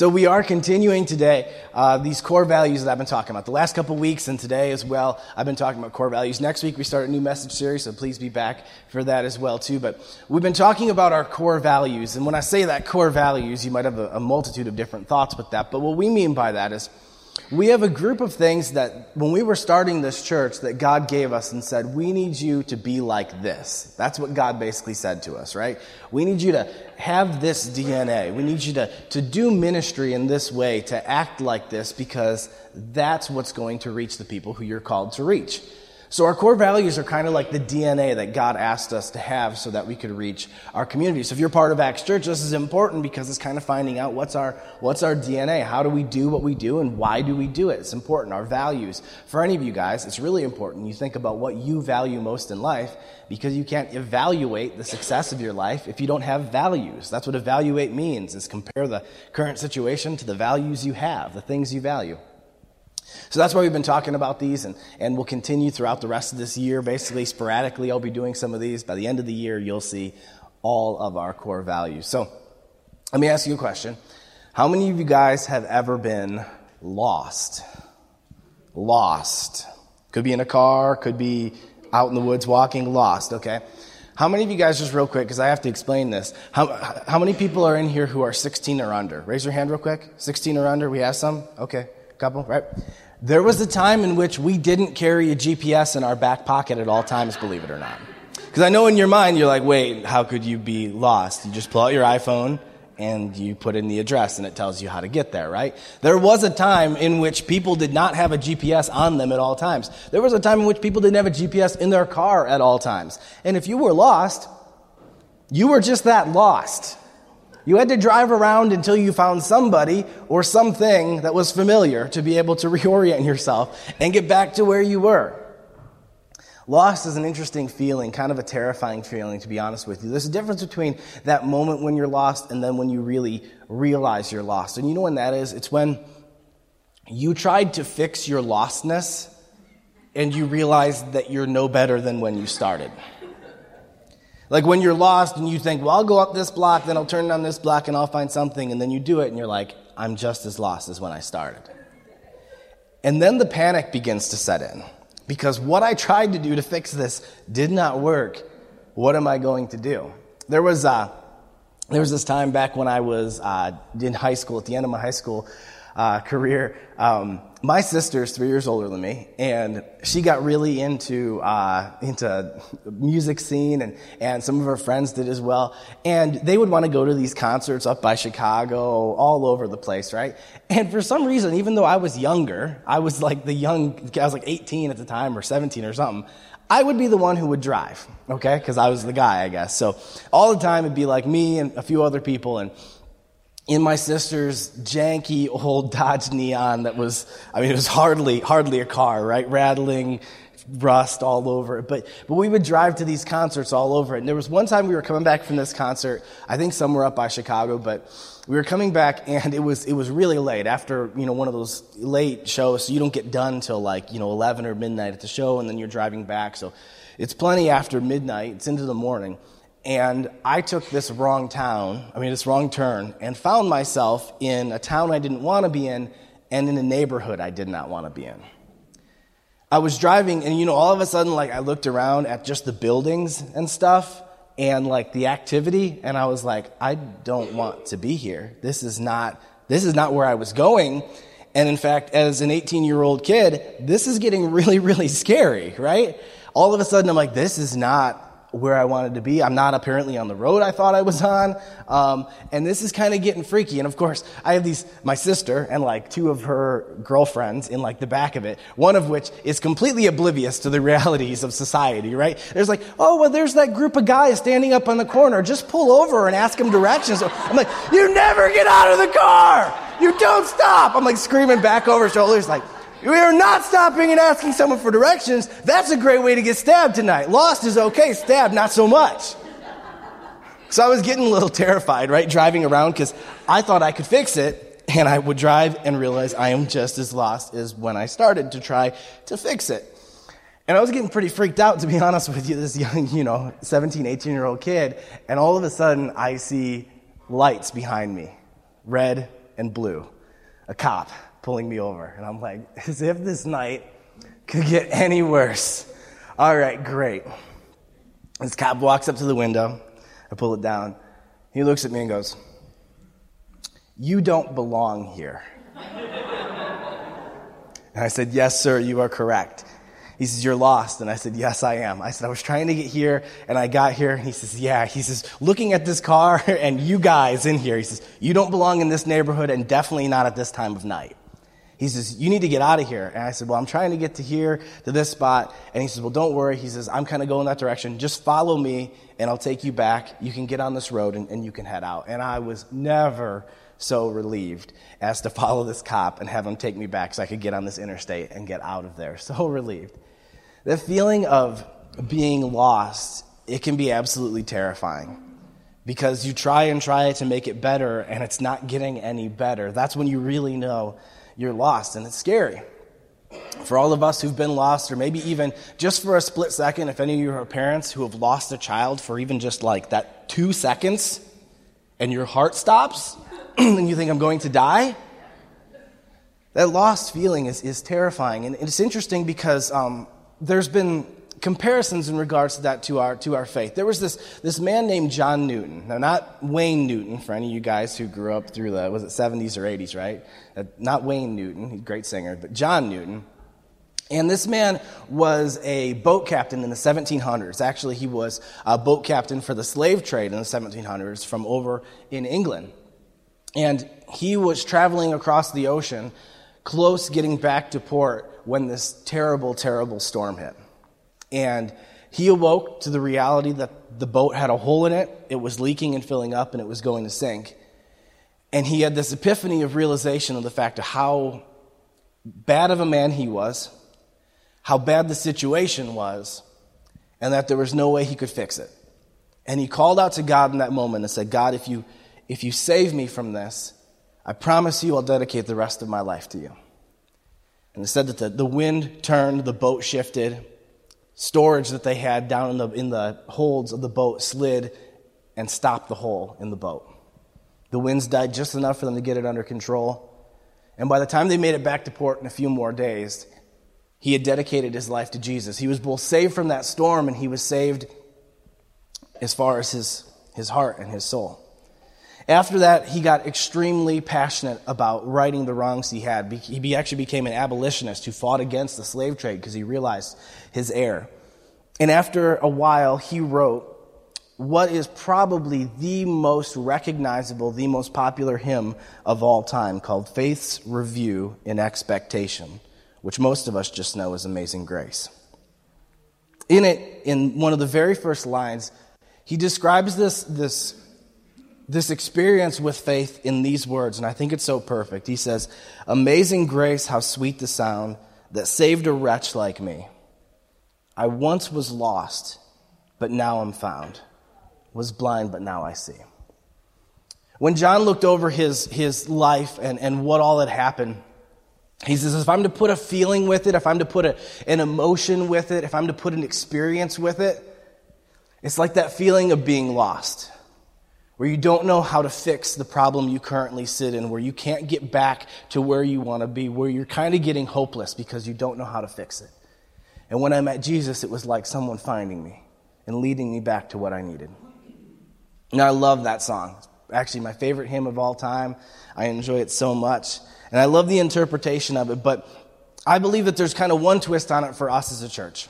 So we are continuing today uh, these core values that I've been talking about. The last couple weeks and today as well, I've been talking about core values. Next week we start a new message series, so please be back for that as well too. But we've been talking about our core values, and when I say that core values, you might have a, a multitude of different thoughts with that. But what we mean by that is we have a group of things that when we were starting this church that God gave us and said, we need you to be like this. That's what God basically said to us, right? We need you to have this DNA. We need you to, to do ministry in this way, to act like this, because that's what's going to reach the people who you're called to reach. So our core values are kind of like the DNA that God asked us to have so that we could reach our community. So if you're part of Acts Church, this is important because it's kind of finding out what's our, what's our DNA? How do we do what we do and why do we do it? It's important. Our values. For any of you guys, it's really important. You think about what you value most in life because you can't evaluate the success of your life if you don't have values. That's what evaluate means is compare the current situation to the values you have, the things you value. So that's why we've been talking about these, and, and we'll continue throughout the rest of this year. Basically, sporadically, I'll be doing some of these. By the end of the year, you'll see all of our core values. So let me ask you a question How many of you guys have ever been lost? Lost. Could be in a car, could be out in the woods walking, lost, okay? How many of you guys, just real quick, because I have to explain this, how, how many people are in here who are 16 or under? Raise your hand real quick. 16 or under? We have some? Okay couple, right? There was a time in which we didn't carry a GPS in our back pocket at all times, believe it or not. Because I know in your mind, you're like, wait, how could you be lost? You just pull out your iPhone and you put in the address and it tells you how to get there, right? There was a time in which people did not have a GPS on them at all times. There was a time in which people didn't have a GPS in their car at all times. And if you were lost, you were just that lost. You had to drive around until you found somebody or something that was familiar to be able to reorient yourself and get back to where you were. Lost is an interesting feeling, kind of a terrifying feeling, to be honest with you. There's a difference between that moment when you're lost and then when you really realize you're lost. And you know when that is? It's when you tried to fix your lostness and you realize that you're no better than when you started. Like when you're lost and you think, well, I'll go up this block, then I'll turn down this block and I'll find something, and then you do it and you're like, I'm just as lost as when I started. And then the panic begins to set in because what I tried to do to fix this did not work. What am I going to do? There was, uh, there was this time back when I was uh, in high school, at the end of my high school uh, career. Um, my sister's three years older than me, and she got really into uh, into music scene, and and some of her friends did as well. And they would want to go to these concerts up by Chicago, all over the place, right? And for some reason, even though I was younger, I was like the young, I was like 18 at the time or 17 or something. I would be the one who would drive, okay? Because I was the guy, I guess. So all the time it'd be like me and a few other people, and in my sister's janky old Dodge Neon that was, I mean, it was hardly, hardly a car, right? Rattling, rust all over it. But, but we would drive to these concerts all over it. And there was one time we were coming back from this concert, I think somewhere up by Chicago, but we were coming back and it was, it was really late after, you know, one of those late shows. So you don't get done till like, you know, 11 or midnight at the show and then you're driving back. So it's plenty after midnight. It's into the morning and I took this wrong town, I mean, this wrong turn, and found myself in a town I didn't want to be in and in a neighborhood I did not want to be in. I was driving, and you know, all of a sudden, like, I looked around at just the buildings and stuff and like the activity, and I was like, I don't want to be here. This is not, this is not where I was going. And in fact, as an 18 year old kid, this is getting really, really scary, right? All of a sudden, I'm like, this is not where I wanted to be. I'm not apparently on the road I thought I was on. Um, and this is kind of getting freaky. And of course, I have these, my sister and like two of her girlfriends in like the back of it, one of which is completely oblivious to the realities of society, right? There's like, oh, well, there's that group of guys standing up on the corner. Just pull over and ask them directions. I'm like, you never get out of the car. You don't stop. I'm like screaming back over shoulders like, we are not stopping and asking someone for directions. That's a great way to get stabbed tonight. Lost is okay, stabbed, not so much. So I was getting a little terrified, right, driving around because I thought I could fix it, and I would drive and realize I am just as lost as when I started to try to fix it. And I was getting pretty freaked out, to be honest with you, this young, you know, 17, 18 year old kid, and all of a sudden I see lights behind me red and blue. A cop pulling me over. And I'm like, as if this night could get any worse. All right, great. This cop walks up to the window. I pull it down. He looks at me and goes, You don't belong here. and I said, Yes, sir, you are correct. He says, You're lost. And I said, Yes, I am. I said, I was trying to get here and I got here. And he says, Yeah. He says, Looking at this car and you guys in here, he says, You don't belong in this neighborhood and definitely not at this time of night. He says, You need to get out of here. And I said, Well, I'm trying to get to here, to this spot. And he says, Well, don't worry. He says, I'm kind of going that direction. Just follow me and I'll take you back. You can get on this road and, and you can head out. And I was never so relieved as to follow this cop and have him take me back so I could get on this interstate and get out of there. So relieved. The feeling of being lost, it can be absolutely terrifying because you try and try to make it better and it's not getting any better. That's when you really know you're lost and it's scary. For all of us who've been lost, or maybe even just for a split second, if any of you are parents who have lost a child for even just like that two seconds, and your heart stops, and you think, I'm going to die, that lost feeling is, is terrifying. And it's interesting because um, there's been comparisons in regards to that to our, to our faith. There was this, this man named John Newton. Now, not Wayne Newton, for any of you guys who grew up through the, was it 70s or 80s, right? Uh, not Wayne Newton, he's a great singer, but John Newton. And this man was a boat captain in the 1700s. Actually, he was a boat captain for the slave trade in the 1700s from over in England. And he was traveling across the ocean, close getting back to port when this terrible, terrible storm hit. And he awoke to the reality that the boat had a hole in it, it was leaking and filling up, and it was going to sink. And he had this epiphany of realization of the fact of how bad of a man he was, how bad the situation was, and that there was no way he could fix it. And he called out to God in that moment and said, God, if you, if you save me from this, I promise you I'll dedicate the rest of my life to you. And it said that the, the wind turned, the boat shifted, storage that they had down in the, in the holds of the boat slid and stopped the hole in the boat. The winds died just enough for them to get it under control. And by the time they made it back to port in a few more days, he had dedicated his life to Jesus. He was both saved from that storm and he was saved as far as his, his heart and his soul. After that, he got extremely passionate about righting the wrongs he had. He actually became an abolitionist who fought against the slave trade because he realized his error. And after a while, he wrote what is probably the most recognizable, the most popular hymn of all time called Faith's Review in Expectation, which most of us just know as Amazing Grace. In it, in one of the very first lines, he describes this, this this experience with faith in these words, and I think it's so perfect. He says, Amazing grace, how sweet the sound that saved a wretch like me. I once was lost, but now I'm found, was blind, but now I see. When John looked over his, his life and, and what all had happened, he says, if I'm to put a feeling with it, if I'm to put a, an emotion with it, if I'm to put an experience with it, it's like that feeling of being lost where you don't know how to fix the problem you currently sit in, where you can't get back to where you want to be, where you're kind of getting hopeless because you don't know how to fix it. And when I met Jesus, it was like someone finding me and leading me back to what I needed. And I love that song. It's actually my favorite hymn of all time. I enjoy it so much. And I love the interpretation of it, but I believe that there's kind of one twist on it for us as a church.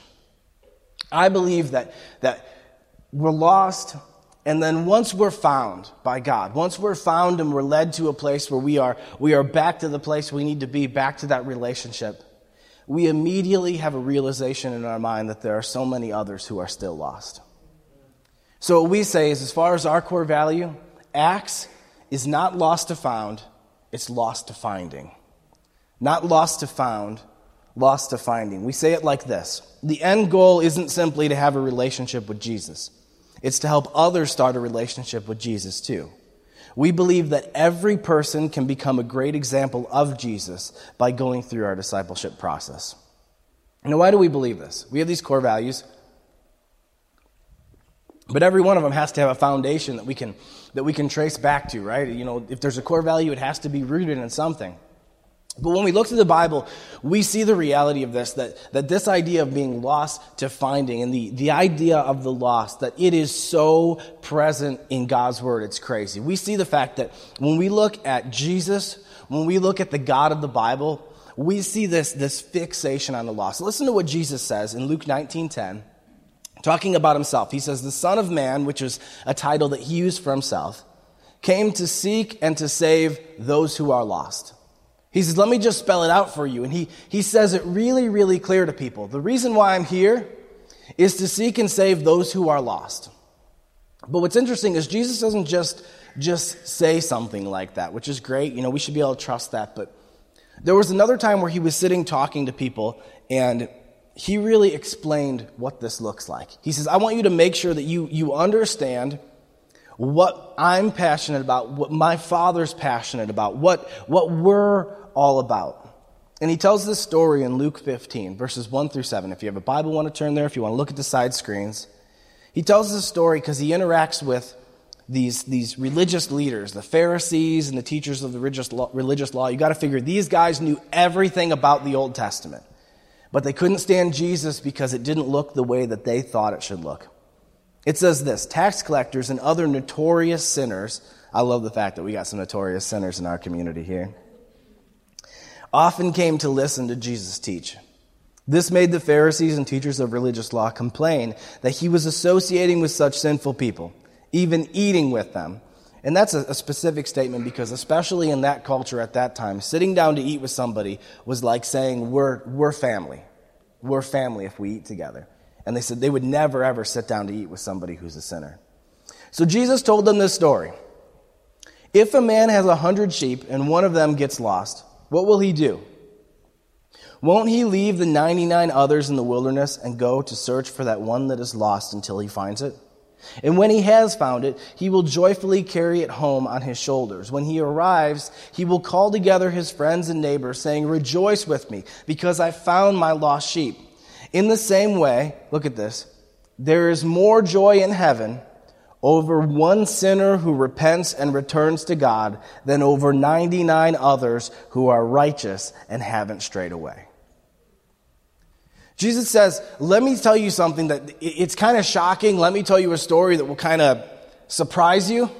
I believe that, that we're lost and then once we're found by God, once we're found and we're led to a place where we are, we are back to the place we need to be, back to that relationship, we immediately have a realization in our mind that there are so many others who are still lost. So what we say is as far as our core value, Acts is not lost to found, it's lost to finding. Not lost to found, lost to finding. We say it like this. The end goal isn't simply to have a relationship with Jesus. It's to help others start a relationship with Jesus too. We believe that every person can become a great example of Jesus by going through our discipleship process. Now, why do we believe this? We have these core values. But every one of them has to have a foundation that we can, that we can trace back to, right? You know, if there's a core value, it has to be rooted in something. But when we look to the Bible, we see the reality of this, that, that this idea of being lost to finding and the, the idea of the lost, that it is so present in God's Word, it's crazy. We see the fact that when we look at Jesus, when we look at the God of the Bible, we see this, this fixation on the lost. Listen to what Jesus says in Luke 19 10 talking about himself. He says, The Son of Man, which is a title that he used for himself, came to seek and to save those who are lost. He says, Let me just spell it out for you. And he, he says it really, really clear to people. The reason why I'm here is to seek and save those who are lost. But what's interesting is Jesus doesn't just, just say something like that, which is great. You know, we should be able to trust that. But there was another time where he was sitting talking to people, and he really explained what this looks like. He says, I want you to make sure that you, you understand what I'm passionate about, what my father's passionate about, what, what we're all about. And he tells this story in Luke 15, verses 1 through 7. If you have a Bible, want to turn there. If you want to look at the side screens. He tells this story because he interacts with these, these religious leaders, the Pharisees and the teachers of the religious law. Religious law. You got to figure these guys knew everything about the Old Testament. But they couldn't stand Jesus because it didn't look the way that they thought it should look. It says this tax collectors and other notorious sinners. I love the fact that we got some notorious sinners in our community here. Often came to listen to Jesus teach. This made the Pharisees and teachers of religious law complain that he was associating with such sinful people, even eating with them. And that's a, specific statement because, especially in that culture at that time, sitting down to eat with somebody was like saying, We're, we're family. We're family if we eat together. And they said they would never, ever sit down to eat with somebody who's a sinner. So Jesus told them this story If a man has a hundred sheep and one of them gets lost, what will he do? Won't he leave the 99 others in the wilderness and go to search for that one that is lost until he finds it? And when he has found it, he will joyfully carry it home on his shoulders. When he arrives, he will call together his friends and neighbors, saying, Rejoice with me, because I found my lost sheep. In the same way, look at this, there is more joy in heaven over one sinner who repents and returns to God than over 99 others who are righteous and haven't strayed away. Jesus says, Let me tell you something that it's kind of shocking. Let me tell you a story that will kind of surprise you.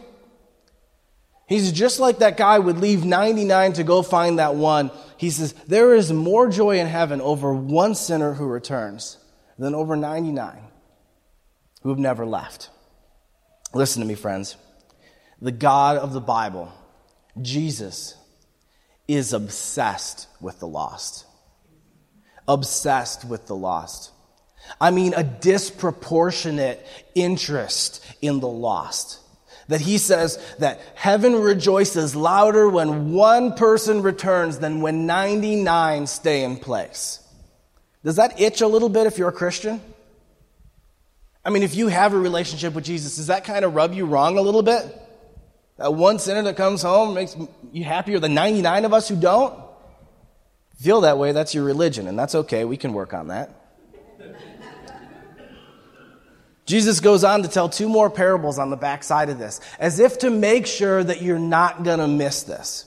He's just like that guy would leave 99 to go find that one. He says, There is more joy in heaven over one sinner who returns than over 99 who have never left. Listen to me, friends. The God of the Bible, Jesus, is obsessed with the lost obsessed with the lost. I mean, a disproportionate interest in the lost. That he says that heaven rejoices louder when one person returns than when 99 stay in place. Does that itch a little bit if you're a Christian? I mean, if you have a relationship with Jesus, does that kind of rub you wrong a little bit? That one sinner that comes home makes you happier than 99 of us who don't? feel that way, that's your religion, and that's okay. We can work on that. Jesus goes on to tell two more parables on the backside of this, as if to make sure that you're not going to miss this.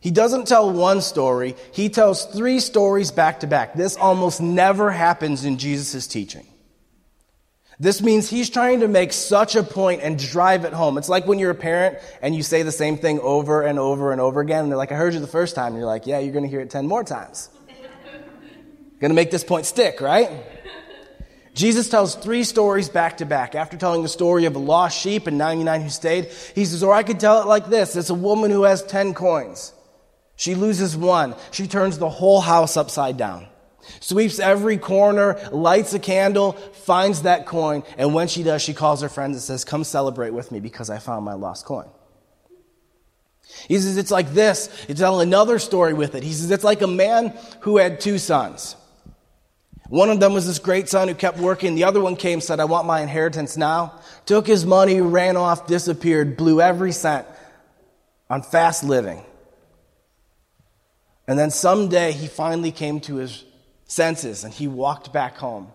He doesn't tell one story, he tells three stories back to back. This almost never happens in Jesus' teaching. This means he's trying to make such a point and drive it home. It's like when you're a parent and you say the same thing over and over and over again, and they're like, I heard you the first time. And you're like, yeah, you're going to hear it 10 more times. going to make this point stick, right? Jesus tells three stories back to back. After telling the story of a lost sheep and 99 who stayed, he says, or I could tell it like this. It's a woman who has 10 coins. She loses one. She turns the whole house upside down sweeps every corner, lights a candle, finds that coin, and when she does, she calls her friends and says, Come celebrate with me because I found my lost coin. He says, It's like this. He's telling another story with it. He says, It's like a man who had two sons. One of them was this great son who kept working. The other one came, said, I want my inheritance now. Took his money, ran off, disappeared, blew every cent on fast living. And then someday he finally came to his senses and he walked back home.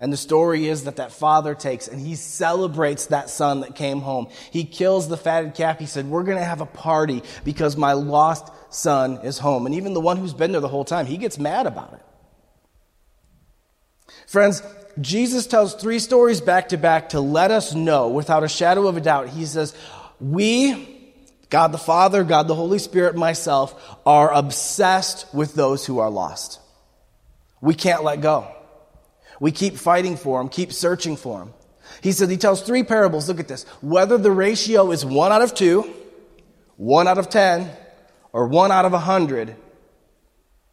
And the story is that that father takes and he celebrates that son that came home. He kills the fatted calf. He said, We're going to have a party because my lost son is home. And even the one who's been there the whole time, he gets mad about it. Friends, Jesus tells three stories back to back to let us know without a shadow of a doubt. He says, We, God the Father, God the Holy Spirit, myself, are obsessed with those who are lost. We can't let go. We keep fighting for them, keep searching for them. He says, he tells three parables. Look at this. Whether the ratio is one out of two, one out of ten, or one out of a hundred,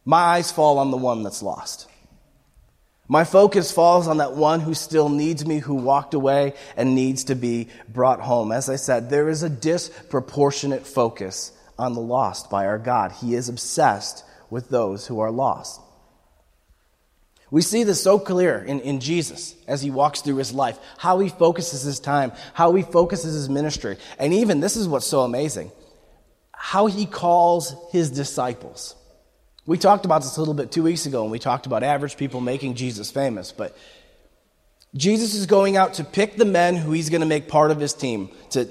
my eyes fall on the one that's lost. My focus falls on that one who still needs me, who walked away and needs to be brought home. As I said, there is a disproportionate focus on the lost by our God. He is obsessed with those who are lost. We see this so clear in, in Jesus as he walks through his life, how he focuses his time, how he focuses his ministry. And even, this is what's so amazing, how he calls his disciples. We talked about this a little bit two weeks ago when we talked about average people making Jesus famous, but Jesus is going out to pick the men who he's going to make part of his team, to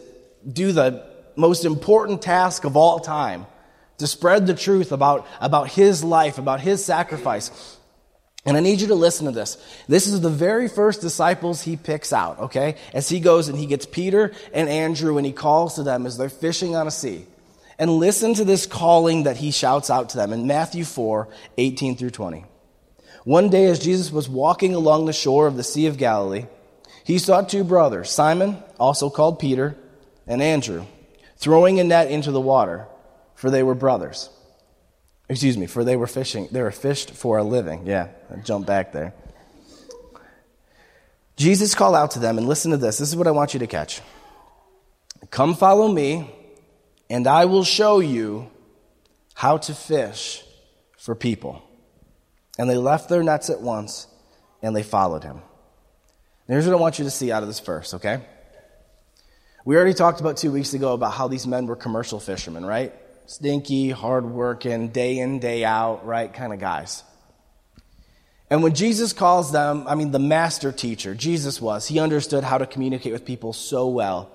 do the most important task of all time, to spread the truth about, about his life, about his sacrifice. And I need you to listen to this. This is the very first disciples he picks out, okay? As he goes and he gets Peter and Andrew and he calls to them as they're fishing on a sea. And listen to this calling that he shouts out to them in Matthew 4 18 through 20. One day, as Jesus was walking along the shore of the Sea of Galilee, he saw two brothers, Simon, also called Peter, and Andrew, throwing a net into the water, for they were brothers. Excuse me, for they were fishing. They were fished for a living. Yeah, I back there. Jesus called out to them, and listen to this. This is what I want you to catch. Come follow me, and I will show you how to fish for people. And they left their nets at once, and they followed him. here's what I want you to see out of this verse, okay? We already talked about two weeks ago about how these men were commercial fishermen, right? Stinky, hardworking, day in, day out, right kind of guys. And when Jesus calls them, I mean, the master teacher, Jesus was, he understood how to communicate with people so well.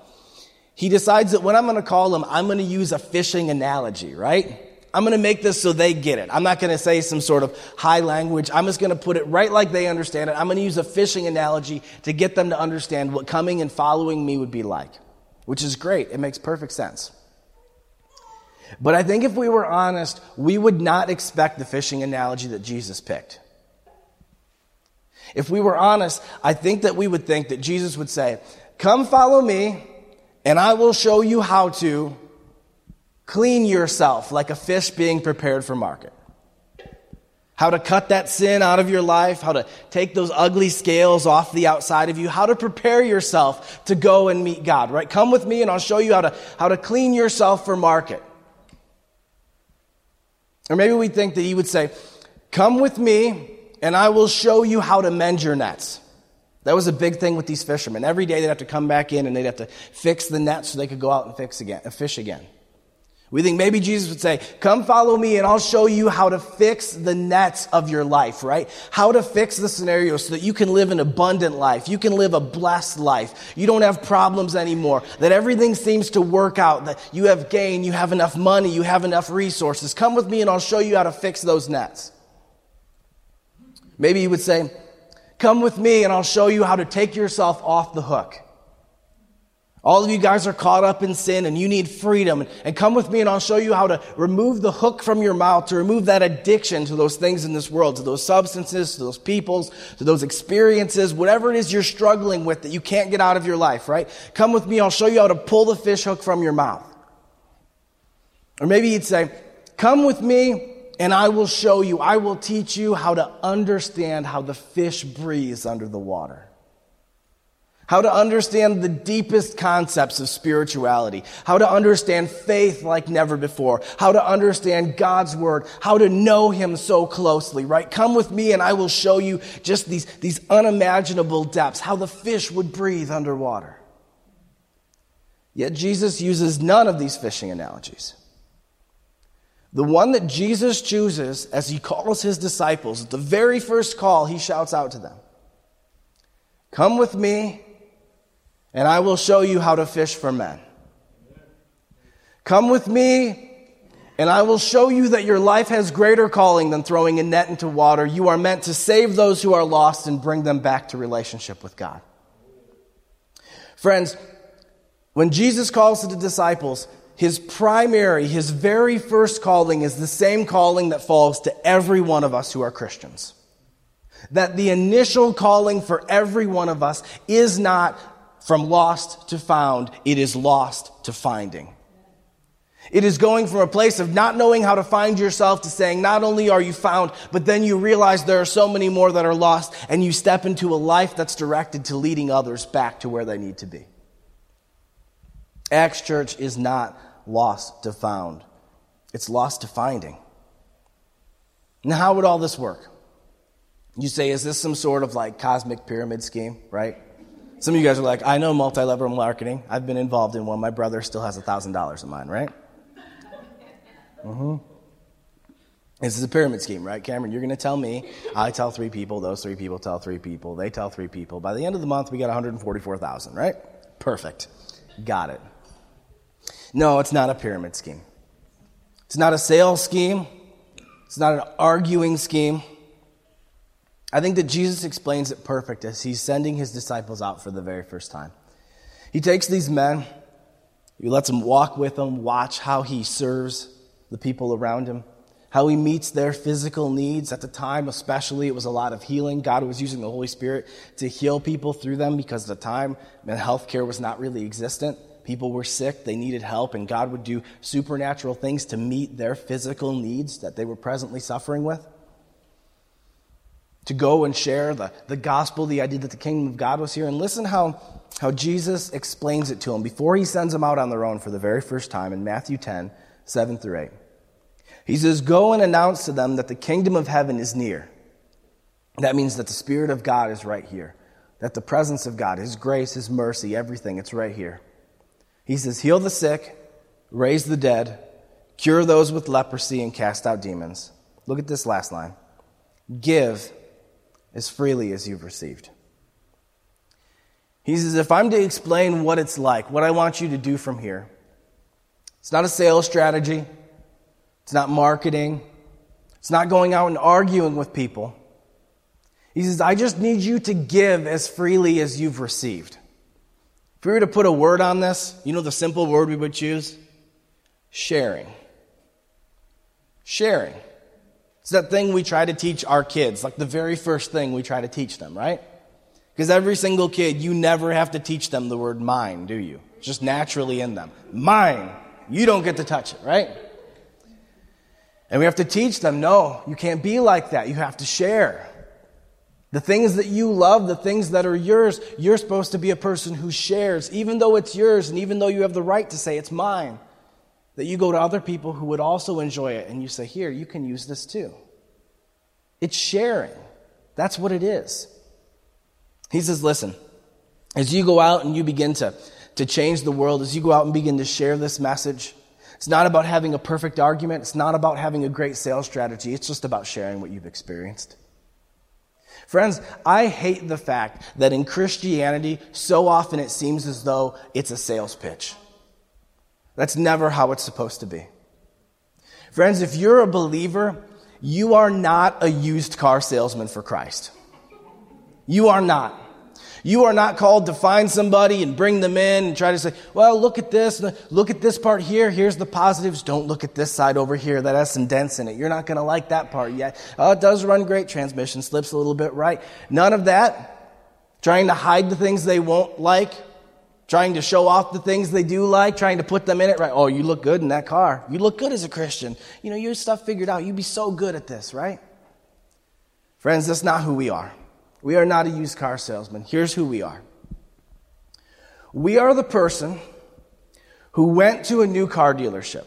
He decides that when I'm going to call them, I'm going to use a fishing analogy, right? I'm going to make this so they get it. I'm not going to say some sort of high language. I'm just going to put it right like they understand it. I'm going to use a fishing analogy to get them to understand what coming and following me would be like, which is great. It makes perfect sense. But I think if we were honest, we would not expect the fishing analogy that Jesus picked. If we were honest, I think that we would think that Jesus would say, Come follow me, and I will show you how to clean yourself like a fish being prepared for market. How to cut that sin out of your life, how to take those ugly scales off the outside of you, how to prepare yourself to go and meet God, right? Come with me and I'll show you how to, how to clean yourself for market. Or maybe we think that he would say, Come with me, and I will show you how to mend your nets. That was a big thing with these fishermen. Every day they'd have to come back in and they'd have to fix the nets so they could go out and fix again, fish again. We think maybe Jesus would say, come follow me and I'll show you how to fix the nets of your life, right? How to fix the scenario so that you can live an abundant life. You can live a blessed life. You don't have problems anymore. That everything seems to work out. That you have gain. You have enough money. You have enough resources. Come with me and I'll show you how to fix those nets. Maybe you would say, come with me and I'll show you how to take yourself off the hook. All of you guys are caught up in sin and you need freedom. And come with me and I'll show you how to remove the hook from your mouth, to remove that addiction to those things in this world, to those substances, to those peoples, to those experiences, whatever it is you're struggling with that you can't get out of your life, right? Come with me, I'll show you how to pull the fish hook from your mouth. Or maybe you'd say, come with me and I will show you, I will teach you how to understand how the fish breathes under the water how to understand the deepest concepts of spirituality, how to understand faith like never before, how to understand God's word, how to know Him so closely, right? Come with me and I will show you just these, these unimaginable depths, how the fish would breathe underwater. Yet Jesus uses none of these fishing analogies. The one that Jesus chooses as he calls his disciples, at the very first call he shouts out to them Come with me, and I will show you how to fish for men. Come with me, and I will show you that your life has greater calling than throwing a net into water. You are meant to save those who are lost and bring them back to relationship with God. Friends, when Jesus calls to the disciples, his primary, his very first calling is the same calling that falls to every one of us who are Christians. That the initial calling for every one of us is not from lost to found, it is lost to finding. It is going from a place of not knowing how to find yourself to saying, not only are you found, but then you realize there are so many more that are lost, and you step into a life that's directed to leading others back to where they need to be. Acts Church is not lost to found, it's lost to finding. Now, how would all this work? You say, is this some sort of like cosmic pyramid scheme, right? Some of you guys are like, I know multi level marketing. I've been involved in one. My brother still has $1,000 in mine, right? Mm-hmm. This is a pyramid scheme, right, Cameron? You're going to tell me, I tell three people, those three people tell three people, they tell three people. By the end of the month, we got 144,000, right? Perfect. Got it. No, it's not a pyramid scheme. It's not a sales scheme. It's not an arguing scheme. I think that Jesus explains it perfect as he's sending his disciples out for the very first time. He takes these men, he lets them walk with him, watch how he serves the people around him, how he meets their physical needs. At the time, especially, it was a lot of healing. God was using the Holy Spirit to heal people through them because at the time, man, health care was not really existent. People were sick, they needed help, and God would do supernatural things to meet their physical needs that they were presently suffering with. To go and share the, the gospel, the idea that the kingdom of God was here. And listen how, how Jesus explains it to them before he sends them out on their own for the very first time in Matthew 10, 7 through 8. He says, Go and announce to them that the kingdom of heaven is near. That means that the Spirit of God is right here, that the presence of God, His grace, His mercy, everything, it's right here. He says, Heal the sick, raise the dead, cure those with leprosy, and cast out demons. Look at this last line Give as freely as you've received. He says, If I'm to explain what it's like, what I want you to do from here, it's not a sales strategy. It's not marketing. It's not going out and arguing with people. He says, I just need you to give as freely as you've received. If we were to put a word on this, you know the simple word we would choose? Sharing. Sharing. It's that thing we try to teach our kids, like the very first thing we try to teach them, right? Because every single kid, you never have to teach them the word mine, do you? It's just naturally in them. Mine. You don't get to touch it, right? And we have to teach them no, you can't be like that. You have to share. The things that you love, the things that are yours, you're supposed to be a person who shares, even though it's yours and even though you have the right to say it's mine. That you go to other people who would also enjoy it and you say, Here, you can use this too. It's sharing. That's what it is. He says, Listen, as you go out and you begin to to change the world as you go out and begin to share this message. It's not about having a perfect argument. It's not about having a great sales strategy. It's just about sharing what you've experienced. Friends, I hate the fact that in Christianity, so often it seems as though it's a sales pitch. That's never how it's supposed to be. Friends, if you're a believer, you are not a used car salesman for Christ. You are not. You are not called to find somebody and bring them in and try to say, well, look at this, look at this part here, here's the positives. Don't look at this side over here that has some dents in it. You're not going to like that part yet. Oh, it does run great. Transmission slips a little bit right. None of that. Trying to hide the things they won't like. Trying to show off the things they do like, trying to put them in it right. Oh, you look good in that car. You look good as a Christian. You know, your stuff figured out. You'd be so good at this, right? Friends, that's not who we are. We are not a used car salesman. Here's who we are we are the person who went to a new car dealership.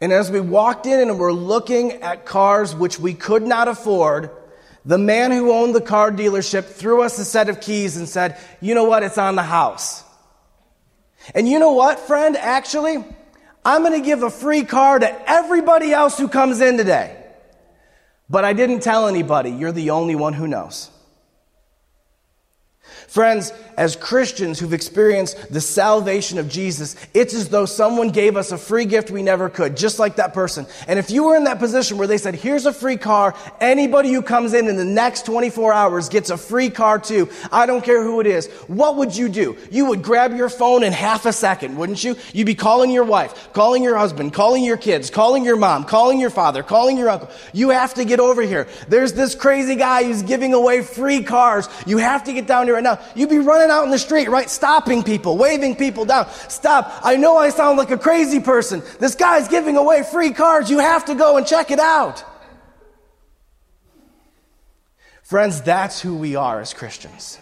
And as we walked in and were looking at cars which we could not afford, the man who owned the car dealership threw us a set of keys and said, You know what? It's on the house. And you know what, friend? Actually, I'm going to give a free car to everybody else who comes in today. But I didn't tell anybody. You're the only one who knows. Friends, as Christians who've experienced the salvation of Jesus, it's as though someone gave us a free gift we never could, just like that person. And if you were in that position where they said, here's a free car, anybody who comes in in the next 24 hours gets a free car too, I don't care who it is, what would you do? You would grab your phone in half a second, wouldn't you? You'd be calling your wife, calling your husband, calling your kids, calling your mom, calling your father, calling your uncle. You have to get over here. There's this crazy guy who's giving away free cars. You have to get down here right now. You'd be running out in the street, right? Stopping people, waving people down. Stop. I know I sound like a crazy person. This guy's giving away free cars. You have to go and check it out. Friends, that's who we are as Christians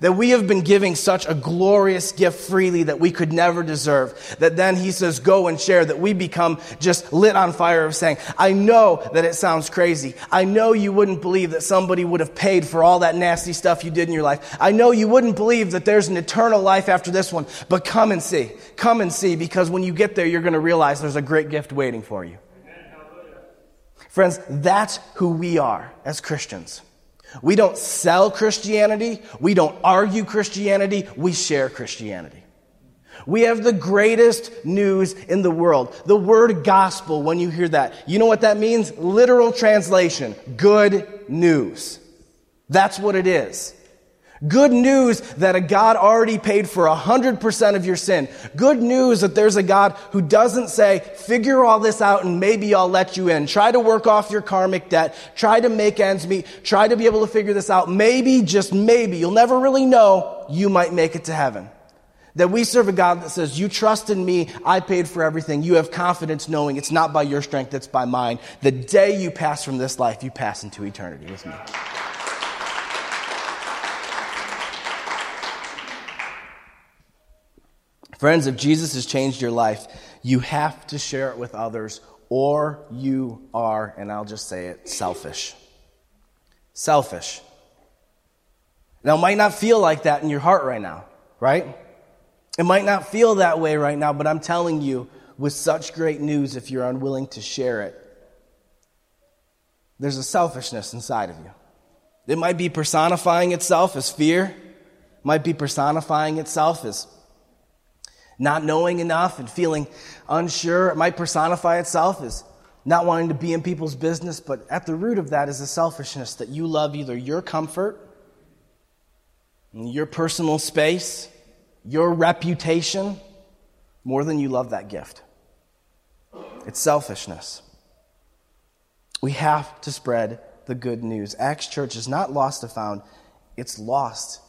that we have been giving such a glorious gift freely that we could never deserve. That then he says, go and share, that we become just lit on fire of saying, I know that it sounds crazy. I know you wouldn't believe that somebody would have paid for all that nasty stuff you did in your life. I know you wouldn't believe that there's an eternal life after this one, but come and see. Come and see, because when you get there, you're going to realize there's a great gift waiting for you. Friends, that's who we are as Christians. We don't sell Christianity. We don't argue Christianity. We share Christianity. We have the greatest news in the world. The word gospel, when you hear that, you know what that means? Literal translation. Good news. That's what it is. Good news that a God already paid for 100% of your sin. Good news that there's a God who doesn't say, figure all this out and maybe I'll let you in. Try to work off your karmic debt. Try to make ends meet. Try to be able to figure this out. Maybe, just maybe, you'll never really know, you might make it to heaven. That we serve a God that says, you trust in me, I paid for everything. You have confidence knowing it's not by your strength, it's by mine. The day you pass from this life, you pass into eternity with me. Friends, if Jesus has changed your life, you have to share it with others, or you are, and I'll just say it, selfish. Selfish. Now, it might not feel like that in your heart right now, right? It might not feel that way right now, but I'm telling you, with such great news, if you're unwilling to share it, there's a selfishness inside of you. It might be personifying itself as fear, might be personifying itself as not knowing enough and feeling unsure. It might personify itself as not wanting to be in people's business, but at the root of that is a selfishness that you love either your comfort, your personal space, your reputation, more than you love that gift. It's selfishness. We have to spread the good news. Acts Church is not lost to found, it's lost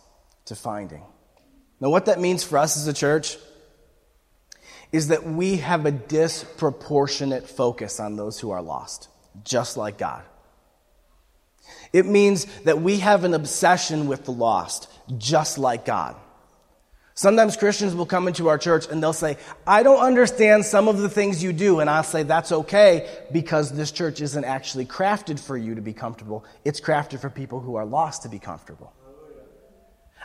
to finding. Now, what that means for us as a church is that we have a disproportionate focus on those who are lost, just like God. It means that we have an obsession with the lost, just like God. Sometimes Christians will come into our church and they'll say, I don't understand some of the things you do. And I'll say, that's okay because this church isn't actually crafted for you to be comfortable. It's crafted for people who are lost to be comfortable.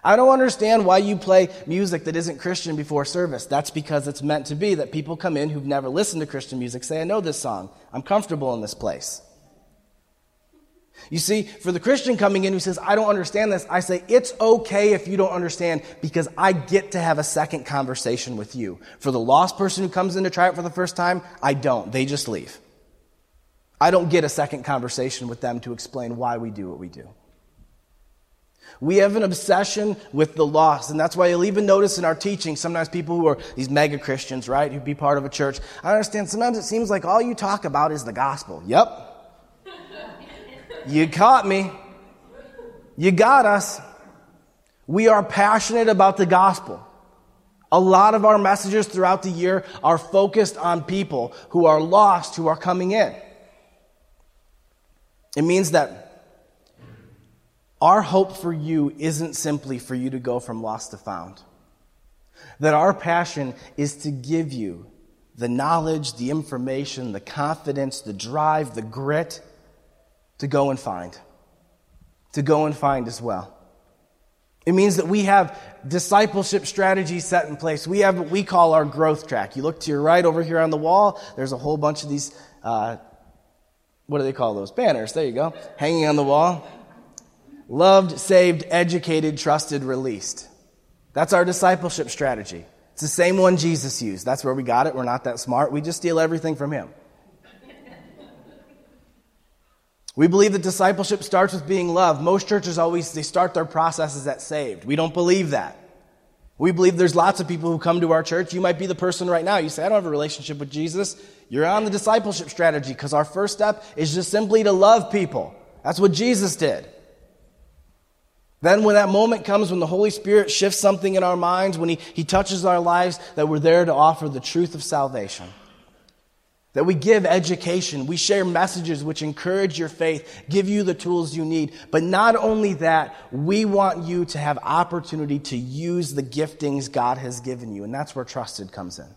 I don't understand why you play music that isn't Christian before service. That's because it's meant to be that people come in who've never listened to Christian music say, I know this song. I'm comfortable in this place. You see, for the Christian coming in who says, I don't understand this, I say, it's okay if you don't understand because I get to have a second conversation with you. For the lost person who comes in to try it for the first time, I don't. They just leave. I don't get a second conversation with them to explain why we do what we do. We have an obsession with the lost. And that's why you'll even notice in our teaching, sometimes people who are these mega Christians, right, who be part of a church, I understand sometimes it seems like all you talk about is the gospel. Yep. you caught me. You got us. We are passionate about the gospel. A lot of our messages throughout the year are focused on people who are lost, who are coming in. It means that our hope for you isn't simply for you to go from lost to found. That our passion is to give you the knowledge, the information, the confidence, the drive, the grit to go and find. To go and find as well. It means that we have discipleship strategies set in place. We have what we call our growth track. You look to your right over here on the wall, there's a whole bunch of these, uh, what do they call those? Banners. There you go. Hanging on the wall. Loved, saved, educated, trusted, released. That's our discipleship strategy. It's the same one Jesus used. That's where we got it. We're not that smart. We just steal everything from him. We believe that discipleship starts with being loved. Most churches always they start their processes at saved. We don't believe that. We believe there's lots of people who come to our church. You might be the person right now. You say, I don't have a relationship with Jesus. You're on the discipleship strategy because our first step is just simply to love people. That's what Jesus did. Then, when that moment comes when the Holy Spirit shifts something in our minds, when He, he touches our lives, that we're there to offer the truth of salvation. That we give education, we share messages which encourage your faith, give you the tools you need. But not only that, we want you to have opportunity to use the giftings God has given you. And that's where trusted comes in.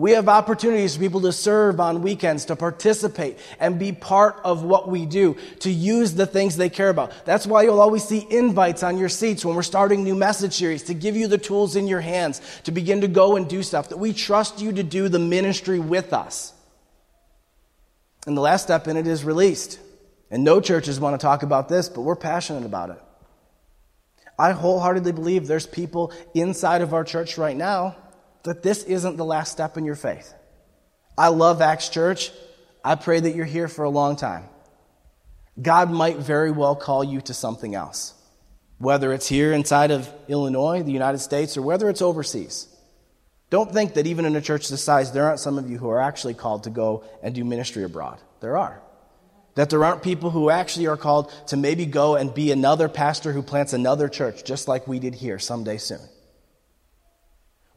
We have opportunities for people to serve on weekends, to participate and be part of what we do, to use the things they care about. That's why you'll always see invites on your seats when we're starting new message series to give you the tools in your hands to begin to go and do stuff, that we trust you to do the ministry with us. And the last step in it is released. And no churches want to talk about this, but we're passionate about it. I wholeheartedly believe there's people inside of our church right now that this isn't the last step in your faith. I love Acts Church. I pray that you're here for a long time. God might very well call you to something else, whether it's here inside of Illinois, the United States, or whether it's overseas. Don't think that even in a church this size, there aren't some of you who are actually called to go and do ministry abroad. There are. That there aren't people who actually are called to maybe go and be another pastor who plants another church, just like we did here someday soon.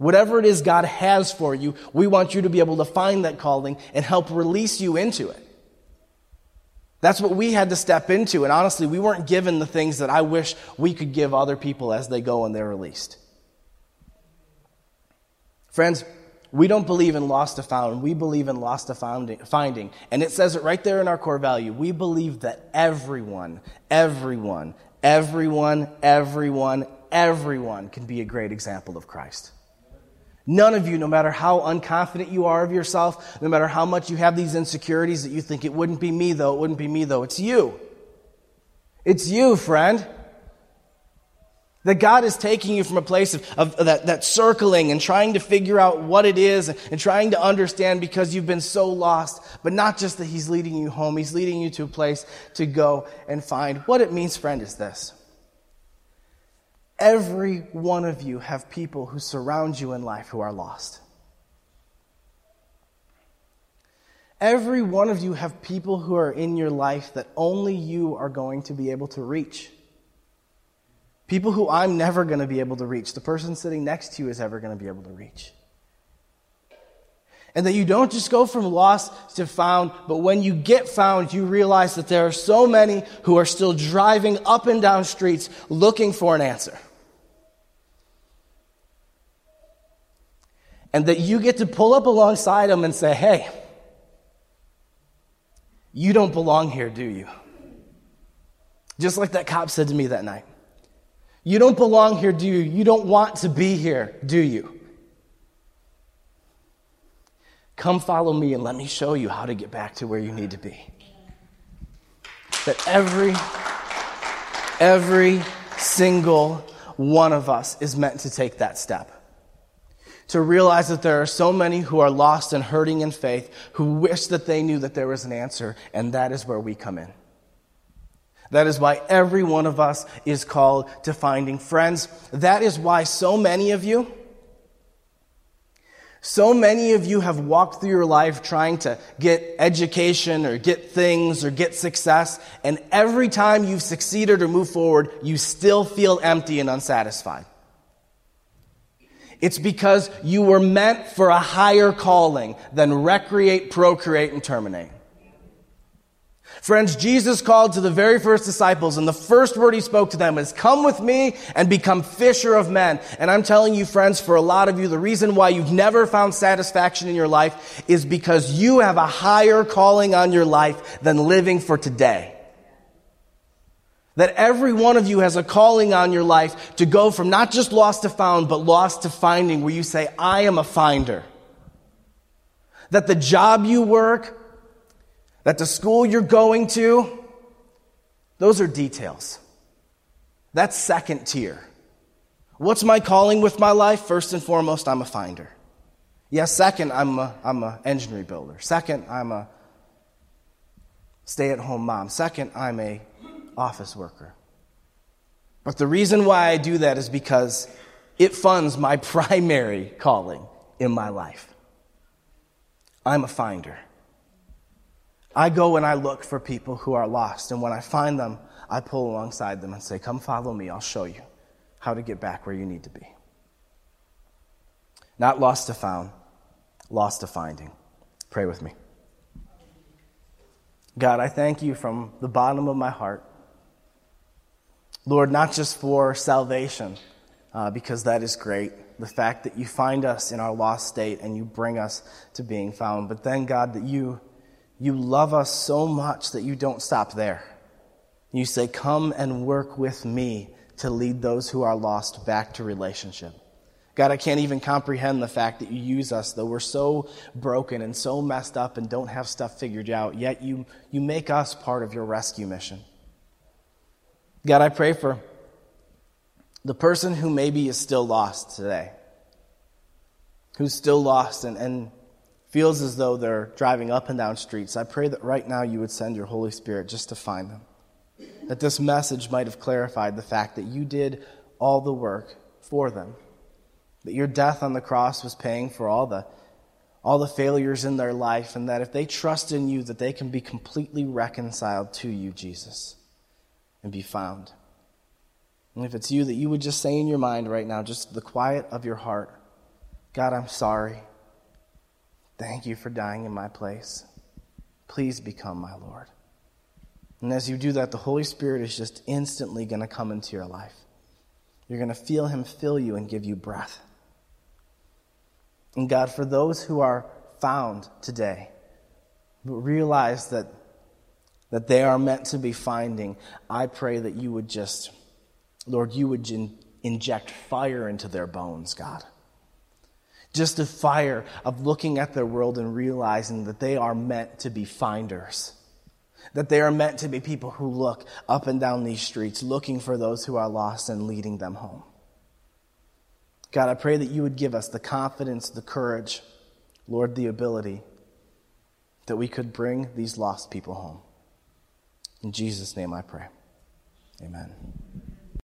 Whatever it is God has for you, we want you to be able to find that calling and help release you into it. That's what we had to step into. And honestly, we weren't given the things that I wish we could give other people as they go and they're released. Friends, we don't believe in lost to found. We believe in lost to finding. And it says it right there in our core value. We believe that everyone, everyone, everyone, everyone, everyone can be a great example of Christ. None of you, no matter how unconfident you are of yourself, no matter how much you have these insecurities that you think it wouldn't be me though, it wouldn't be me though, it's you. It's you, friend. That God is taking you from a place of, of that, that circling and trying to figure out what it is and, and trying to understand because you've been so lost. But not just that He's leading you home, He's leading you to a place to go and find. What it means, friend, is this Every one of you have people who surround you in life who are lost. Every one of you have people who are in your life that only you are going to be able to reach. People who I'm never going to be able to reach. The person sitting next to you is ever going to be able to reach. And that you don't just go from lost to found, but when you get found, you realize that there are so many who are still driving up and down streets looking for an answer. and that you get to pull up alongside them and say, hey, you don't belong here, do you? Just like that cop said to me that night. You don't belong here, do you? You don't want to be here, do you? Come follow me and let me show you how to get back to where you need to be. That every, every single one of us is meant to take that step to realize that there are so many who are lost and hurting in faith who wish that they knew that there was an answer, and that is where we come in. That is why every one of us is called to finding friends. That is why so many of you, so many of you have walked through your life trying to get education or get things or get success, and every time you've succeeded or moved forward, you still feel empty and unsatisfied. It's because you were meant for a higher calling than recreate, procreate, and terminate. Friends, Jesus called to the very first disciples, and the first word he spoke to them is, Come with me and become fisher of men. And I'm telling you, friends, for a lot of you, the reason why you've never found satisfaction in your life is because you have a higher calling on your life than living for today. That every one of you has a calling on your life to go from not just lost to found, but lost to finding, where you say, I am a finder. That the job you work, that the school you're going to, those are details. That's second tier. What's my calling with my life? First and foremost, I'm a finder. Yes, second, I'm a, I'm an engine rebuilder. Second, I'm a stay at home mom. Second, I'm a office worker. But the reason why I do that is because it funds my primary calling in my life. I'm a finder. I go and I look for people who are lost, and when I find them, I pull alongside them and say, Come follow me, I'll show you how to get back where you need to be. Not lost to found, lost to finding. Pray with me. God, I thank you from the bottom of my heart. Lord, not just for salvation, uh, because that is great, the fact that you find us in our lost state and you bring us to being found, but then, God, that you, you love us so much that you don't stop there. You say, Come and work with me to lead those who are lost back to relationship. God, I can't even comprehend the fact that you use us, though we're so broken and so messed up and don't have stuff figured out, yet you, you make us part of your rescue mission. God, I pray for the person who maybe is still lost today, who's still lost and, and feels as though they're driving up and down streets. I pray that right now you would send your Holy Spirit just to find them that this message might have clarified the fact that you did all the work for them. That your death on the cross was paying for all the, all the failures in their life, and that if they trust in you, that they can be completely reconciled to you, Jesus, and be found. And if it's you, that you would just say in your mind right now, just the quiet of your heart, God, I'm sorry. Thank you for dying in my place. Please become my Lord. And as you do that, the Holy Spirit is just instantly going to come into your life. You're going to feel Him fill you and give you breath. And God, for those who are found today, realize that, that they are meant to be finding, I pray that you would just, Lord, you would in, inject fire into their bones, God. Just a fire of looking at their world and realizing that they are meant to be finders that they are meant to be people who look up and down these streets looking for those who are lost and leading them home. God, I pray that you would give us the confidence, the courage, Lord, the ability that we could bring these lost people home. In Jesus' name I pray. Amen.